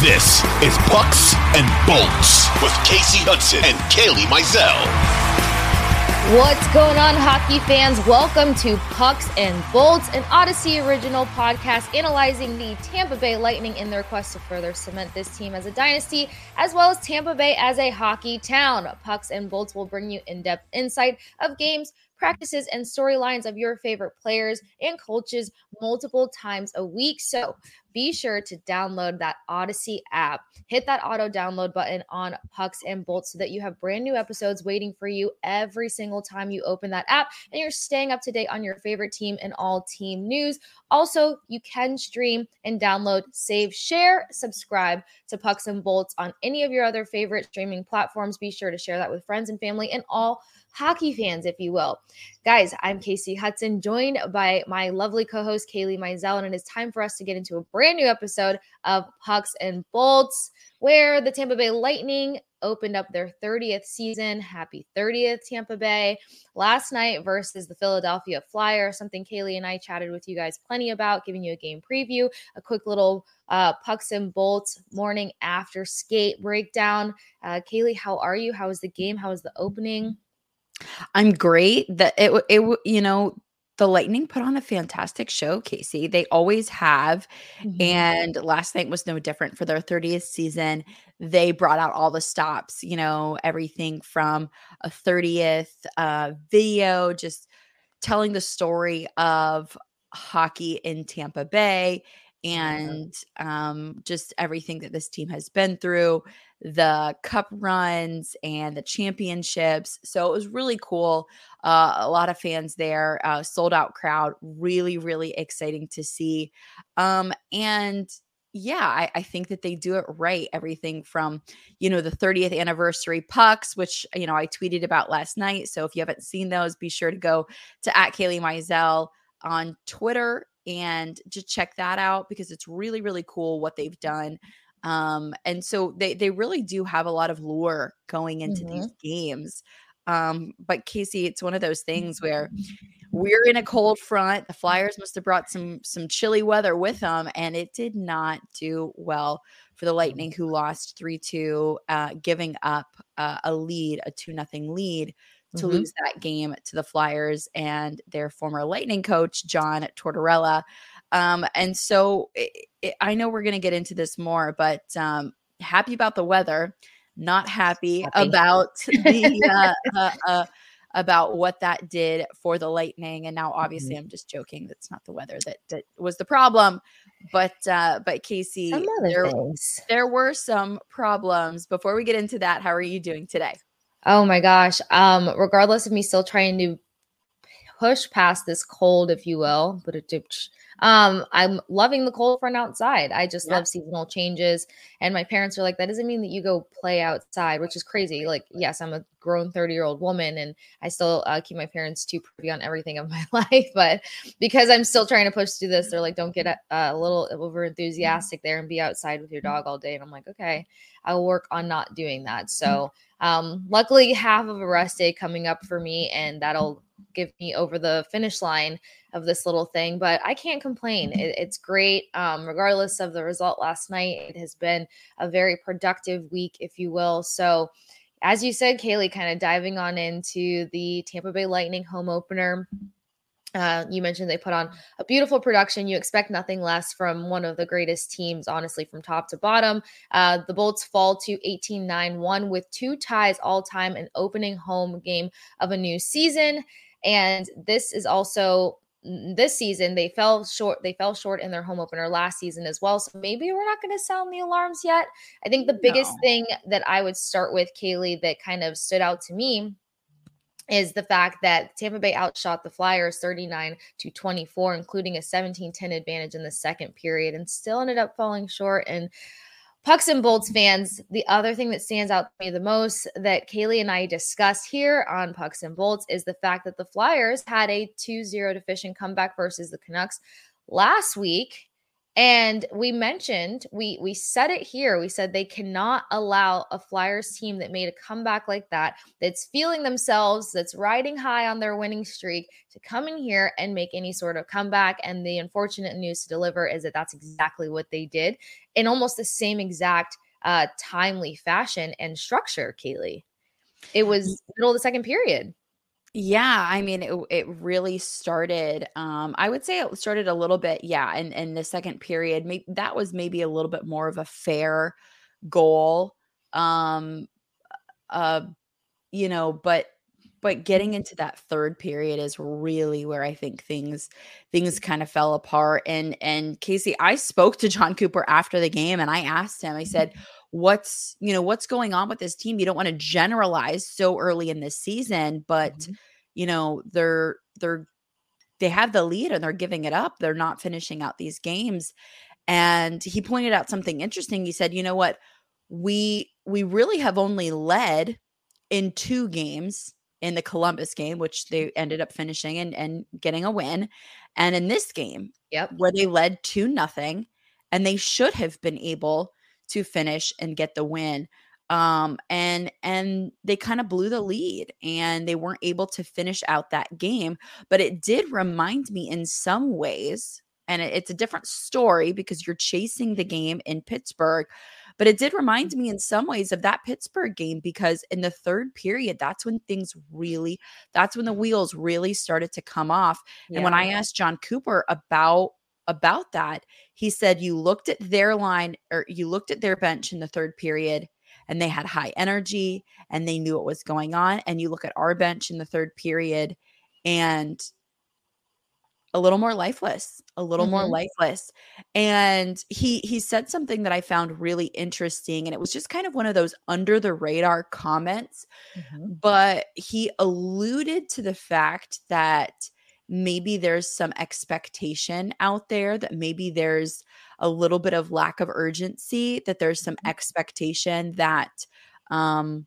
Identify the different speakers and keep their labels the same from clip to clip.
Speaker 1: This is Pucks and Bolts with Kasey Hudson and Kailey Mizell.
Speaker 2: What's going on, hockey fans? Welcome to Pucks and Bolts, an Audacy original podcast analyzing the Tampa Bay Lightning in their quest to further cement this team as a dynasty, as well as Tampa Bay as a hockey town. Pucks and Bolts will bring you in depth insight of games practices and storylines of your favorite players and coaches multiple times a week. So be sure to download that Audacy app. Hit that auto download button on Pucks and Bolts so that you have brand new episodes waiting for you every single time you open that app and you're staying up to date on your favorite team and all team news. Also, you can stream and download, save, share, subscribe to Pucks and Bolts on any of your other favorite streaming platforms. Be sure to share that with friends and family and all hockey fans, if you will. Guys, I'm Kasey Hudson, joined by my lovely co host, Kailey Mizell, and it is time for us to get into a brand new episode of Pucks and Bolts, where the Tampa Bay Lightning opened up their 30th season. Happy 30th, Tampa Bay. Last night versus the Philadelphia Flyer, something Kailey and I chatted with you guys plenty about, giving you a game preview, a quick little uh, Pucks and Bolts morning after skate breakdown. Uh, Kailey, how are you? How was the game? How was the opening?
Speaker 3: I'm great. That it it you know the Lightning put on a fantastic show, Kasey. They always have. Mm-hmm. And last night was no different for their 30th season. They brought out all the stops, you know, everything from a 30th uh, video, just telling the story of hockey in Tampa Bay and um, just everything that this team has been through the cup runs and the championships. So it was really cool. Uh, a lot of fans there, uh, sold out crowd, really, really exciting to see. Um, and yeah, I, I, think that they do it right. Everything from, you know, the 30th anniversary pucks, which, you know, I tweeted about last night. So if you haven't seen those, be sure to go to at Kailey Mizell on Twitter and just check that out because it's really, really cool what they've done. Um, and so they they really do have a lot of lore going into mm-hmm. these games. Um, but Kasey, it's one of those things where we're in a cold front. The Flyers must have brought some some chilly weather with them, and it did not do well for the Lightning, who lost three two, uh, giving up uh, a lead, a two nothing lead. To mm-hmm. lose that game to the Flyers and their former Lightning coach, John Tortorella. Um, and so it, it, I know we're going to get into this more, but um, happy about the weather, not happy, happy. about the uh, uh, uh, about what that did for the lightning. And now, obviously, mm-hmm. I'm just joking. That's not the weather that that was the problem. But uh, but Kasey, there, there were some problems. Before we get into that, how are you doing today?
Speaker 2: Oh my gosh. Um, regardless of me still trying to push past this cold, if you will, but it um, I'm loving the cold front outside. I just yeah. love seasonal changes. And my parents are like, that doesn't mean that you go play outside, which is crazy. Like, yes, I'm a grown 30 year old woman and I still uh, keep my parents too pretty on everything of my life. But because I'm still trying to push through this, they're like, don't get a, a little over enthusiastic there and be outside with your dog all day. And I'm like, okay, I'll work on not doing that. So, um, luckily, half of a rest day coming up for me, and that'll give me over the finish line of this little thing, but I can't complain. It, it's great. Um, regardless of the result last night, it has been a very productive week, if you will. So, as you said, Kailey, kind of diving on into the Tampa Bay Lightning home opener. Uh, you mentioned they put on a beautiful production. You expect nothing less from one of the greatest teams, honestly, from top to bottom. Uh, the Bolts fall to 18 9 1 with two ties all time and opening home game of a new season. And this is also this season they fell short they fell short in their home opener last season as well so maybe we're not going to sound the alarms yet i think the biggest no. thing that i would start with kailey that kind of stood out to me is the fact that Tampa Bay outshot the Flyers 39 to 24, including a 17 10 advantage in the second period, and still ended up falling short. And Pucks and Bolts fans, the other thing that stands out to me the most that Kailey and I discussed here on Pucks and Bolts is the fact that the Flyers had a 2 0 deficient comeback versus the Canucks last week and we mentioned, we we said it here. We said they cannot allow a Flyers team that made a comeback like that, that's feeling themselves, that's riding high on their winning streak, to come in here and make any sort of comeback. And the unfortunate news to deliver is that that's exactly what they did in almost the same exact uh, timely fashion and structure. Kailey, it was middle of the second period.
Speaker 3: Yeah, I mean, it it really started. Um, I would say it started a little bit, yeah, in in the second period. Maybe that was maybe a little bit more of a fair goal. Um, uh, you know, but but getting into that third period is really where I think things things kind of fell apart. And and Kasey, I spoke to John Cooper after the game, and I asked him. I said, what's you know what's going on with this team? You don't want to generalize so early in this season but mm-hmm. you know they're they're they have the lead and they're giving it up. They're not finishing out these games. And he pointed out something interesting. He said you know what? We we really have only led in two games in the Columbus game, which they ended up finishing and, and getting a win. And in this game,
Speaker 2: yep,
Speaker 3: where they led two nothing, and they should have been able to finish and get the win um and and they kind of blew the lead and they weren't able to finish out that game but it did remind me in some ways and it's a different story because you're chasing the game in Pittsburgh but it did remind me in some ways of that Pittsburgh game because in the third period that's when things really that's when the wheels really started to come off yeah. and when I asked John Cooper about about that. He said you looked at their line or you looked at their bench in the third period and they had high energy and they knew what was going on. And you look at our bench in the third period and a little more lifeless, a little mm-hmm. more lifeless. And he he said something that I found really interesting and it was just kind of one of those under the radar comments, mm-hmm. but he alluded to the fact that maybe there's some expectation out there that maybe there's a little bit of lack of urgency that there's some mm-hmm. expectation that um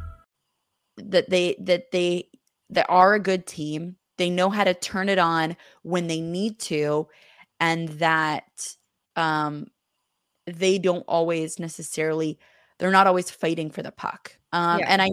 Speaker 3: that they that they that are a good team. They know how to turn it on when they need to, and that um, they don't always necessarily they're not always fighting for the puck. Um, yeah. And I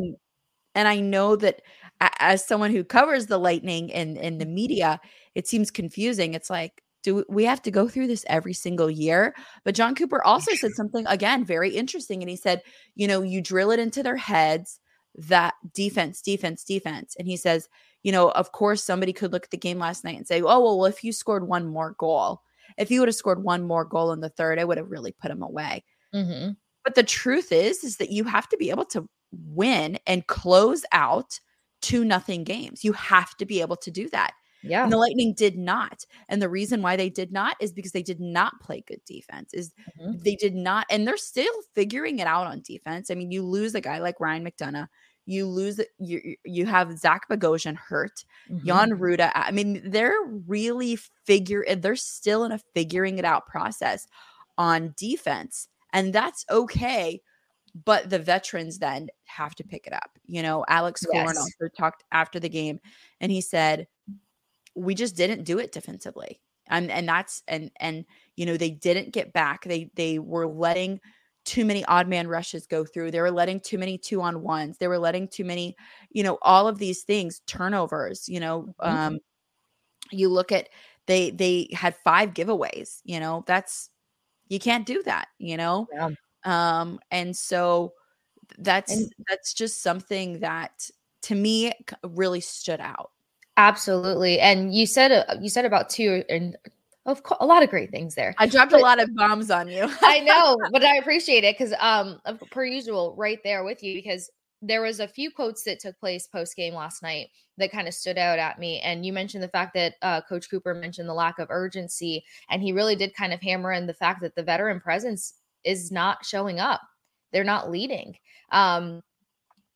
Speaker 3: and I know that as someone who covers the Lightning in in the media, it seems confusing. It's like do we have to go through this every single year? But John Cooper also said something again very interesting and he said, you know, you drill it into their heads that defense, defense, defense. And he says, you know, of course, somebody could look at the game last night and say, oh, well, if you scored one more goal, if you would have scored one more goal in the third, I would have really put him away. Mm-hmm. But the truth is, is that you have to be able to win and close out two nothing games. You have to be able to do that.
Speaker 2: Yeah.
Speaker 3: And the Lightning did not. And the reason why they did not is because they did not play good defense. Is mm-hmm. they did not and they're still figuring it out on defense. I mean, you lose a guy like Ryan McDonagh you lose you you have Zach Bogosian hurt, mm-hmm. Jan Rutta. I mean, they're really figure they're still in a figuring it out process on defense. And that's okay. But the veterans then have to pick it up. You know, Alex yes. also talked after the game and he said, we just didn't do it defensively. And and that's and and you know they didn't get back. They they were letting too many odd man rushes go through. They were letting too many two on ones. They were letting too many, you know, all of these things, turnovers, you know, mm-hmm. um you look at they they had five giveaways, you know, that's you can't do that, you know?
Speaker 2: Yeah.
Speaker 3: Um and so that's
Speaker 2: And-
Speaker 3: that's just something that to me really stood out.
Speaker 2: Absolutely. And you said uh, you said about two and of course a lot of great things there.
Speaker 3: I dropped a lot of bombs on you.
Speaker 2: I know, but I appreciate it because um per usual, right there with you because there was a few quotes that took place post game last night that kind of stood out at me. And you mentioned the fact that uh, Coach Cooper mentioned the lack of urgency, and he really did kind of hammer in the fact that the veteran presence is not showing up. They're not leading, um,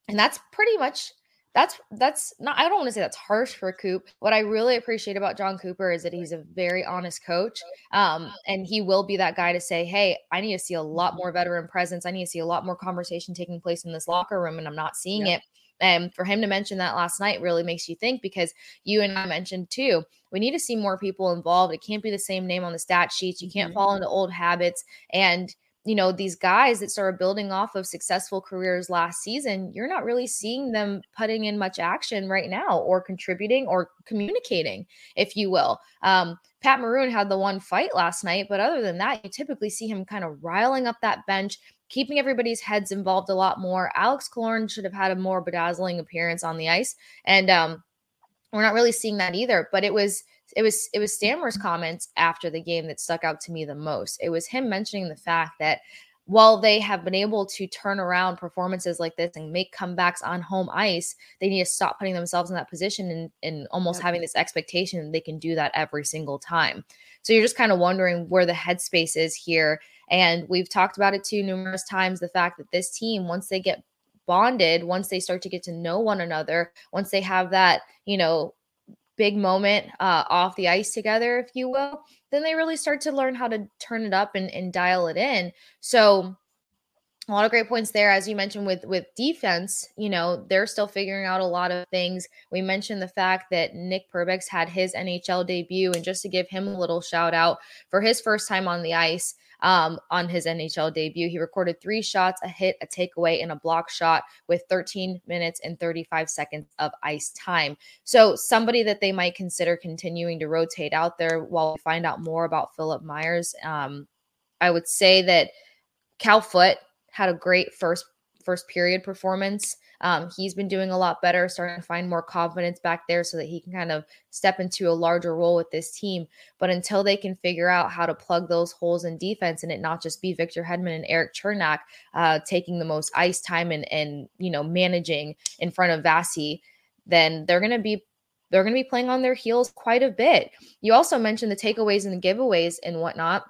Speaker 2: and that's pretty much that's that's not i don't want to say that's harsh for coop what i really appreciate about john cooper is that he's a very honest coach um, and he will be that guy to say hey i need to see a lot more veteran presence. I need to see a lot more conversation taking place in this locker room and i'm not seeing
Speaker 3: Yeah.
Speaker 2: it. And for him to mention that last night really makes you think because you and i mentioned too we need to see more people involved. It can't be the same name on the stat sheets. You can't
Speaker 3: Mhm.
Speaker 2: fall into old habits. And you know these guys that started building off of successful careers last season you're not really seeing them putting in much action right now or contributing or communicating if you will. Um, pat maroon had the one fight last night but other than that you typically see him kind of riling up that bench keeping everybody's heads involved a lot more. Alex Killorn should have had a more bedazzling appearance on the ice and um, we're not really seeing that either but it was it was it was Stammer's comments after the game that stuck out to me the most. It was him mentioning the fact that while they have been able to turn around performances like this and make comebacks on home ice, they need to stop putting themselves in that position and, and almost
Speaker 3: Yep.
Speaker 2: having this expectation that they can do that every single time. So you're just kind of wondering where the headspace is here. And we've talked about it too numerous times the fact that this team, once they get bonded, once they start to get to know one another, once they have that, you know, big moment uh, off the ice together, if you will, then they really start to learn how to turn it up and, and dial it in. So a lot of great points there, as you mentioned with with defense. You know, they're still figuring out a lot of things. We mentioned the fact that Nick Perbix had his NHL debut, and just to give him a little shout out for his first time on the ice um, on his NHL debut, he recorded three shots, a hit, a takeaway, and a block shot with 13 minutes and 35 seconds of ice time. So somebody that they might consider continuing to rotate out there while we find out more about Philippe Myers. Um, I would say that Cal Foote had a great first first period performance. Um, he's been doing a lot better, starting to find more confidence back there so that he can kind of step into a larger role with this team. But until they can figure out how to plug those holes in defense and it not just be Victor Hedman and Erik Cernak uh, taking the most ice time and and you know managing in front of Vasi, then they're going to be they're going to be playing on their heels quite a bit. You also mentioned the takeaways and the giveaways and whatnot.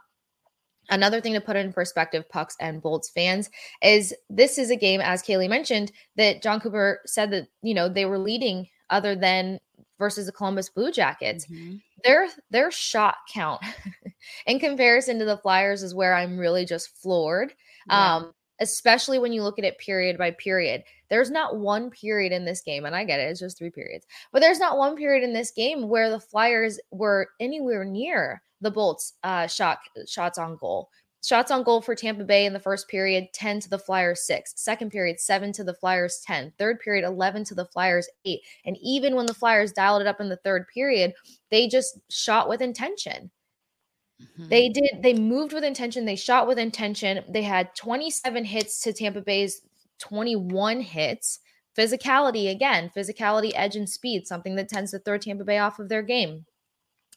Speaker 2: Another thing to put in perspective, Pucks and Bolts fans, is this is a game, as Kailey mentioned, that John Cooper said that, you know, they were leading other than versus the Columbus Blue Jackets.
Speaker 3: Mhm.
Speaker 2: Their their shot count in comparison to the Flyers is where I'm really just floored.
Speaker 3: Yeah.
Speaker 2: Um, especially when you look at it period by period. There's not one period in this game, and I get it, it's just three periods, but there's not one period in this game where the Flyers were anywhere near the Bolts uh shot shots on goal. Shots on goal for Tampa Bay in the first period, 10 to the Flyers 6. Second period, 7 to the Flyers 10. Third period, 11 to the Flyers 8. And even when the Flyers dialed it up in the third period, they just shot with intention.
Speaker 3: Mhm.
Speaker 2: They did. They moved with intention. They shot with intention. They had 27 hits to Tampa Bay's 21 hits. Physicality again, physicality, edge, and speed, something that tends to throw Tampa Bay off of their game.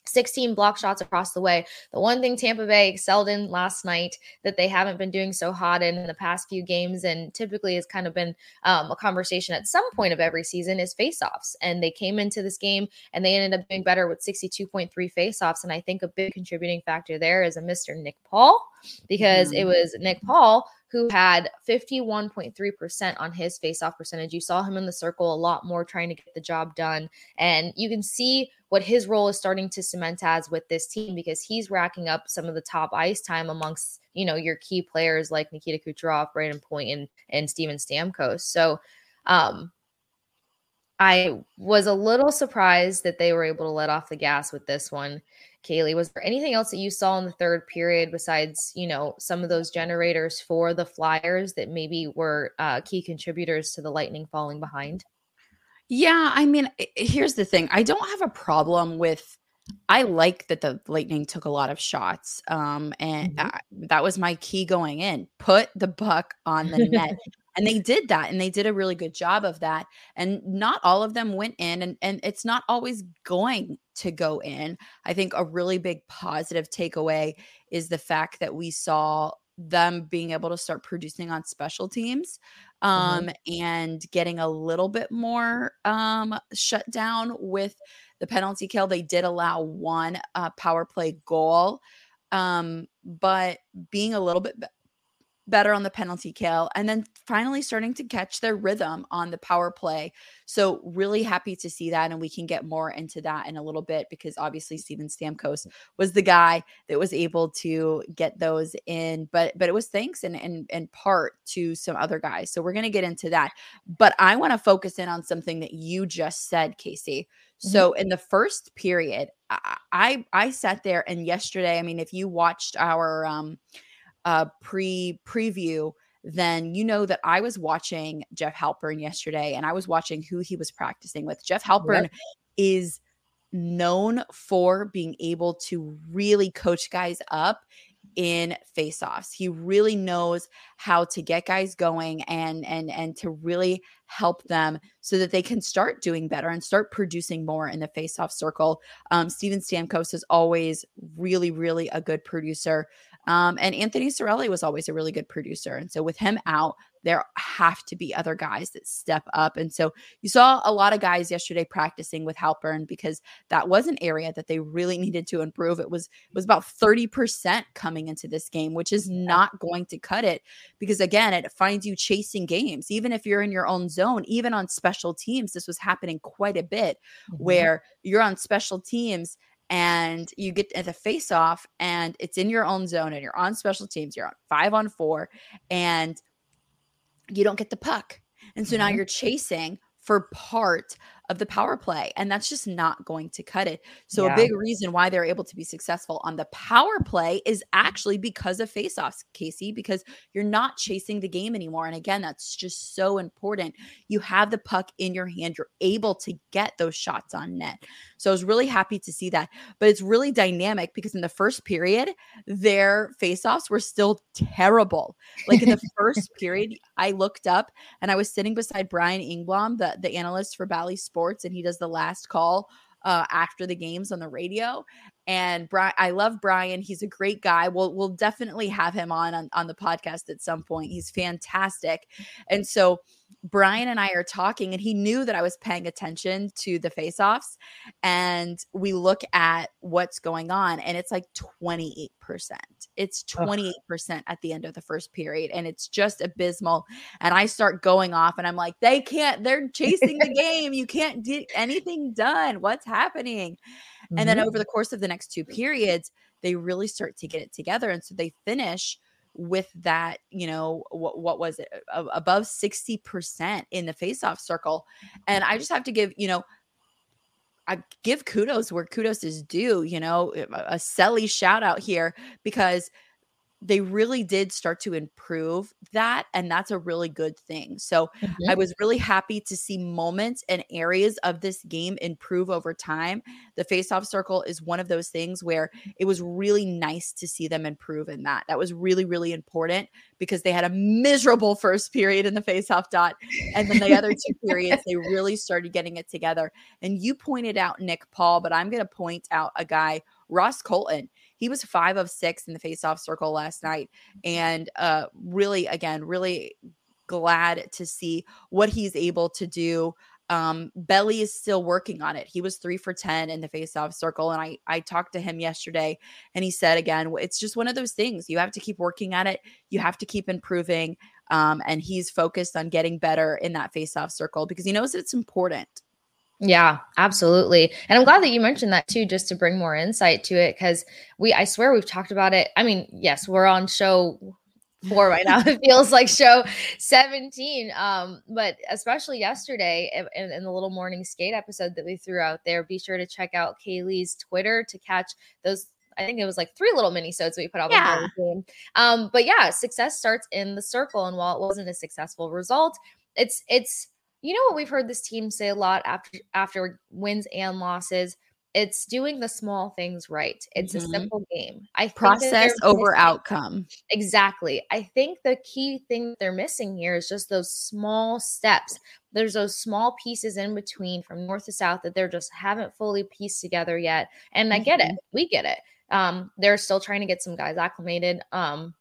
Speaker 2: 16 block shots across the way. The one thing Tampa Bay excelled in last night that they haven't been doing so hot in in the past few games, and typically has kind of been um, a conversation at some point of every season, is faceoffs. And they came into this game and they ended up doing better with 62.3 faceoffs. And I think a big contributing factor there is a Mr. Nick Paul, because it was Nick Paul who had 51.3% on his faceoff percentage. You saw him in the circle a lot more trying to get the job done. And you can see what his role is starting to cement as with this team because he's racking up some of the top ice time amongst, you know, your key players like Nikita Kucherov, Brayden Point, and, and Steven Stamkos. So um I was a little surprised that they were able to let off the gas with this one. Kailey, was there anything else that you saw in the third period besides, you know, some of those generators for the Flyers that maybe were uh, key contributors to the Lightning falling behind?
Speaker 3: Yeah, I mean, here's the thing. I don't have a problem with I like that the Lightning took a lot of shots. Um, and
Speaker 2: Mhm.
Speaker 3: uh, that was my key going in. Put the buck on the net. And they did that and they did a really good job of that. And not all of them went in and and it's not always going to go in. I think a really big positive takeaway is the fact that we saw them being able to start producing on special teams um and getting a little bit more um shut down with the penalty kill. They did allow one uh, power play goal, um, but being a little bit better on the penalty kill and then finally starting to catch their rhythm on the power play. So really happy to see that and we can get more into that in a little bit because obviously Steven Stamkos was the guy that was able to get those in but but it was thanks in in, in part to some other guys. So we're going to get into that. But I want to focus in on something that you just said Kasey. So in the first period I I, I sat there and yesterday I mean if you watched our um uh, pre preview, then you know that I was watching Jeff Halpern yesterday and I was watching who he was practicing with. Jeff Halpern is known for being able to really coach guys up in face-offs. He really knows how to get guys going and and and to really help them so that they can start doing better and start producing more in the face-off circle. Um, Steven Stamkos is always really, really a good producer. Um, and Anthony Cirelli was always a really good producer. And so with him out, there have to be other guys that step up. And so you saw a lot of guys yesterday practicing with Halpern because that was an area that they really needed to improve. It was it was about 30% coming into this game, which is not going to cut it because again, it finds you chasing games. Even if you're in your own zone, even on special teams, this was happening quite a bit where you're on special teams and you get at the face off and it's in your own zone and you're on special teams, you're on five on four, and you don't get the puck. And so now mm-hmm. you're chasing for part of the power play, and that's just not going to cut it. So,
Speaker 2: Yeah.
Speaker 3: a big reason why they're able to be successful on the power play is actually because of faceoffs, Kasey, because you're not chasing the game anymore. And again, that's just so important. You have the puck in your hand, you're able to get those shots on net. So, I was really happy to see that. But it's really dynamic because in the first period, their faceoffs were still terrible. Like in the first period, I looked up and I was sitting beside Brian Engblom, the, the analyst for Bally Sports, and he does the last call uh, after the games on the radio. And Brian, I love Brian. He's a great guy. We'll we'll definitely have him on, on on the podcast at some point. He's fantastic. And so Brian and I are talking, and he knew that I was paying attention to the face-offs. And we look at what's going on, and it's like 28%. It's 28% at the end of the first period, and it's just abysmal. And I start going off, and I'm like, they can't, they're chasing the game. You can't get anything done. What's happening? And then mm-hmm. over the course of the next two periods, they really start to get it together. And so they finish with that, you know, what, what was it above 60% in the faceoff circle. And I just have to give, you know, I give kudos where kudos is due, you know, a, a Selly shout out here because they really did start to improve that. And that's a really good thing. So I mm-hmm. was really happy to see moments and areas of this game improve over time. The faceoff circle is one of those things where it was really nice to see them improve in that. That was really, really important because they had a miserable first period in the faceoff dot. And then the other two periods, they really started getting it together. And you pointed out Nick Paul, but I'm going to point out a guy, Ross Colton. He was five of six in the faceoff circle last night. And uh, really, again, really glad to see what he's able to do. Um, Belly is still working on it. He was three for 10 in the faceoff circle. And I, I talked to him yesterday and he said again, it's just one of those things. You have to keep working at it. You have to keep improving. Um, and he's focused on getting better in that faceoff circle because he knows it's important.
Speaker 2: Yeah, absolutely. And I'm glad that you mentioned that too, just to bring more insight to it. Cause we, I swear we've talked about it. I mean, yes, we're on show four right now. it feels like show 17. Um, but especially yesterday in, in the little morning skate episode that we threw out there, be sure to check out Kailey's Twitter to catch those I think it was like three little mini sodes we put out
Speaker 3: Yeah.
Speaker 2: before the game. Um, but yeah, success starts in the circle. And while it wasn't a successful result, it's it's you know what we've heard this team say a lot after after wins and losses. it's doing the small things right. It's
Speaker 3: Mhm.
Speaker 2: a simple game. I
Speaker 3: Process over
Speaker 2: missing-
Speaker 3: outcome.
Speaker 2: Exactly. I think the key thing they're missing here is just those small steps. There's those small pieces in between from north to south that they're just haven't fully pieced together yet. And I get it. We get it. Um, they're still trying to get some guys acclimated. Um,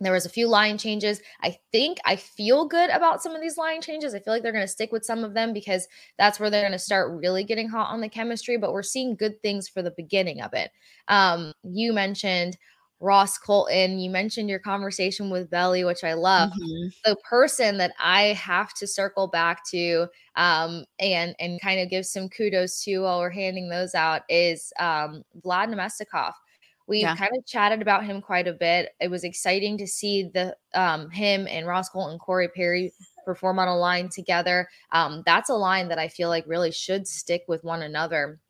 Speaker 2: there was a few line changes. I think I feel good about some of these line changes. I feel like they're going to stick with some of them because that's where they're going to start really getting hot on the chemistry. But we're seeing good things for the beginning of it. Um, you mentioned Ross Colton. You mentioned your conversation with Belly, which I love.
Speaker 3: Mhm.
Speaker 2: The person that I have to circle back to um, and and kind of give some kudos to while we're handing those out is um, Vlad Namestnikov. We
Speaker 3: Yeah.
Speaker 2: kind of chatted about him quite a bit. It was exciting to see the um, him and Ross Colton, Corey Perry perform on a line together. Um, that's a line that I feel like really should stick with one another